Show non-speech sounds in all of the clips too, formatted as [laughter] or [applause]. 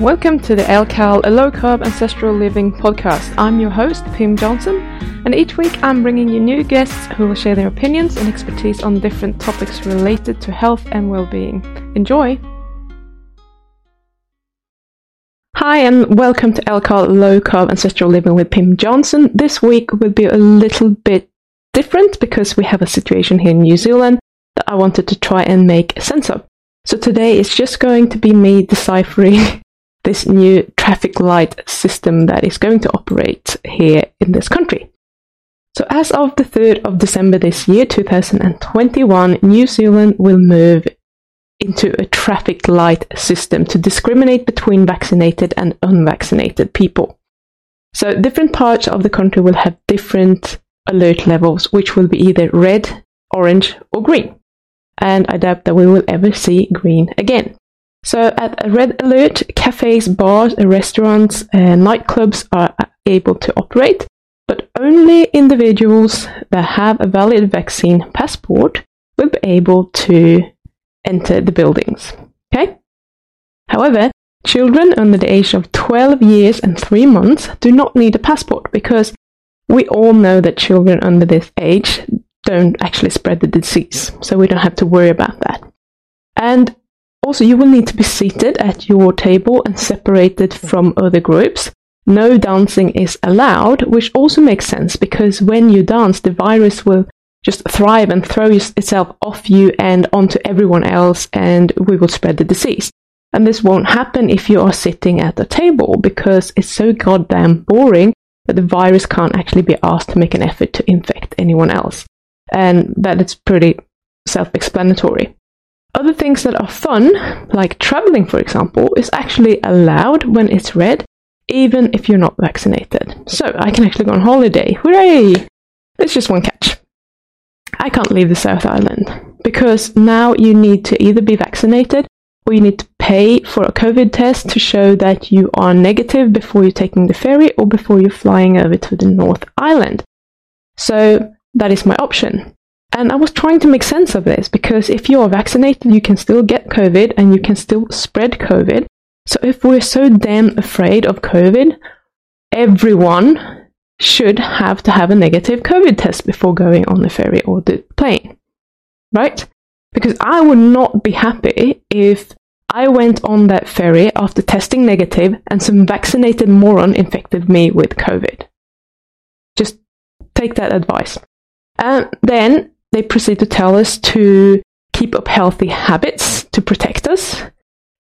Welcome to the LCAL, a low carb ancestral living podcast. I'm your host, Pim Jansson, and each week I'm bringing you new guests who will share their opinions and expertise on different topics related to health and well being. Enjoy! Hi, and welcome to LCAL Low Carb Ancestral Living with Pim Jansson. This week will be a little bit different because we have a situation here in New Zealand that I wanted to try and make sense of. So today it's just going to be me deciphering [laughs] this new traffic light system that is going to operate here in this country. So, as of the 3rd of December this year, 2021, New Zealand will move into a traffic light system to discriminate between vaccinated and unvaccinated people. So, different parts of the country will have different alert levels, which will be either red, orange, or green. And I doubt that we will ever see green again. So at a red alert, cafes, bars, restaurants, and nightclubs are able to operate, but only individuals that have a valid vaccine passport will be able to enter the buildings. Okay? However, children under the age of 12 years and 3 months do not need a passport because we all know that children under this age don't actually spread the disease, so we don't have to worry about that. And also, you will need to be seated at your table and separated from other groups. No dancing is allowed, which also makes sense because when you dance, the virus will just thrive and throw itself off you and onto everyone else, and we will spread the disease. And this won't happen if you are sitting at a table because it's so goddamn boring that the virus can't actually be asked to make an effort to infect anyone else. And that is pretty self explanatory. Other things that are fun, like traveling for example, is actually allowed when it's red, even if you're not vaccinated. So I can actually go on holiday. Hooray! There's just one catch. I can't leave the South Island because now you need to either be vaccinated or you need to pay for a COVID test to show that you are negative before you're taking the ferry or before you're flying over to the North Island. So that is my option. And I was trying to make sense of this because if you are vaccinated, you can still get COVID and you can still spread COVID. So if we're so damn afraid of COVID, everyone should have to have a negative COVID test before going on the ferry or the plane. Right? Because I would not be happy if I went on that ferry after testing negative and some vaccinated moron infected me with COVID. Just take that advice. And then they proceed to tell us to keep up healthy habits to protect us.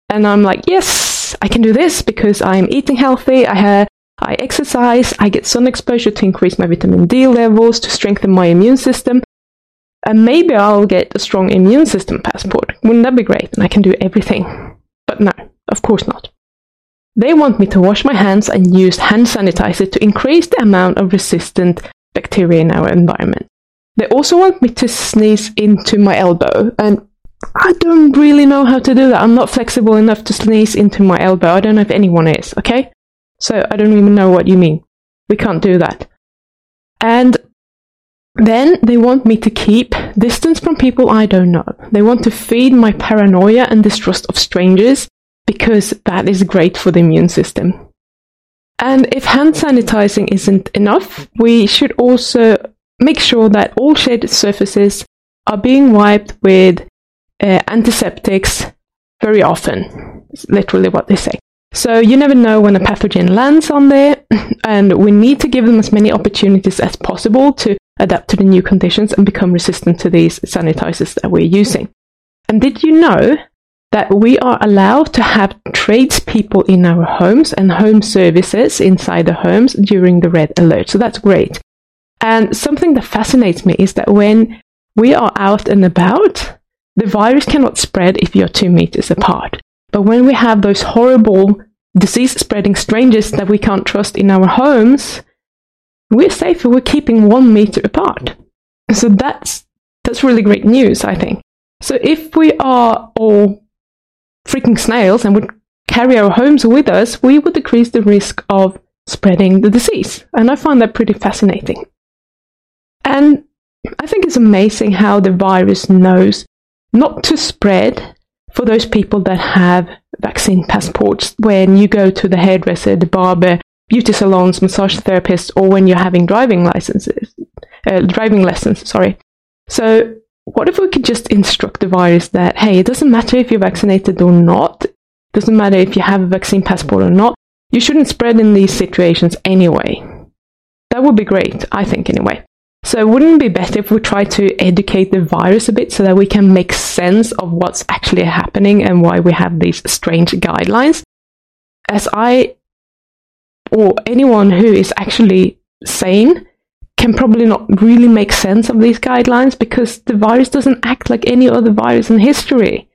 And I'm like, yes, I can do this because I'm eating healthy. I have, I exercise. I get sun exposure to increase my vitamin D levels to strengthen my immune system. And maybe I'll get a strong immune system passport. Wouldn't that be great? And I can do everything. But no, of course not. They want me to wash my hands and use hand sanitizer to increase the amount of resistant bacteria in our environment. They also want me to sneeze into my elbow, and I don't really know how to do that. I'm not flexible enough to sneeze into my elbow. I don't know if anyone is, okay? So I don't even know what you mean. We can't do that. And then they want me to keep distance from people I don't know. They want to feed my paranoia and distrust of strangers because that is great for the immune system. And if hand sanitizing isn't enough, we should also make sure that all shaded surfaces are being wiped with uh, antiseptics very often. It's literally what they say. So you never know when a pathogen lands on there, [laughs] and we need to give them as many opportunities as possible to adapt to the new conditions and become resistant to these sanitizers that we're using. And did you know that we are allowed to have tradespeople in our homes and home services inside the homes during the red alert? So that's great. And something that fascinates me is that when we are out and about, the virus cannot spread if you're two meters apart. But when we have those horrible disease spreading strangers that we can't trust in our homes, we're safer. We're keeping one meter apart. So that's, that's really great news, I think. So if we are all freaking snails and would carry our homes with us, we would decrease the risk of spreading the disease. And I find that pretty fascinating. And I think it's amazing how the virus knows not to spread for those people that have vaccine passports when you go to the hairdresser, the barber, beauty salons, massage therapists, or when you're having driving licenses, uh, driving lessons, sorry. So what if we could just instruct the virus that, hey, it doesn't matter if you're vaccinated or not, it doesn't matter if you have a vaccine passport or not, you shouldn't spread in these situations anyway. That would be great, I think, anyway. So, wouldn't it be better if we try to educate the virus a bit so that we can make sense of what's actually happening and why we have these strange guidelines? As I, or anyone who is actually sane, can probably not really make sense of these guidelines because the virus doesn't act like any other virus in history.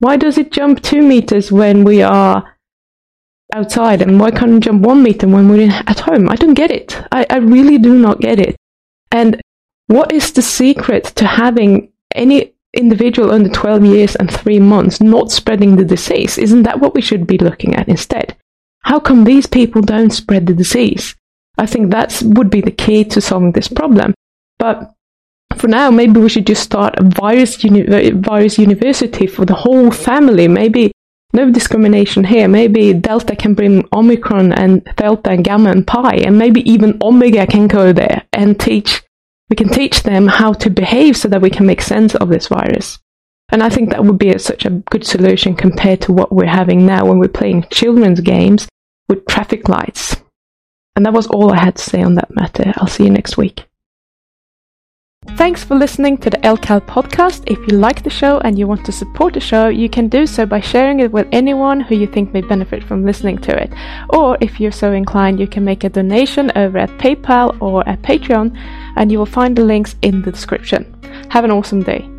Why does it jump two meters when we are outside and why can't it jump one meter when we're at home? I don't get it. I, I really do not get it. And what is the secret to having any individual under 12 years and three months not spreading the disease? Isn't that what we should be looking at instead? How come these people don't spread the disease? I think that would be the key to solving this problem. But for now, maybe we should just start a virus, uni- virus university for the whole family. Maybe no discrimination here. Maybe Delta can bring Omicron and Delta and Gamma and Pi, and maybe even Omega can go there and teach. We can teach them how to behave so that we can make sense of this virus. And I think that would be a, such a good solution compared to what we're having now when we're playing children's games with traffic lights. And that was all I had to say on that matter. I'll see you next week. Thanks for listening to the LCAL podcast. If you like the show and you want to support the show, you can do so by sharing it with anyone who you think may benefit from listening to it. Or if you're so inclined, you can make a donation over at PayPal or at Patreon, and you will find the links in the description. Have an awesome day.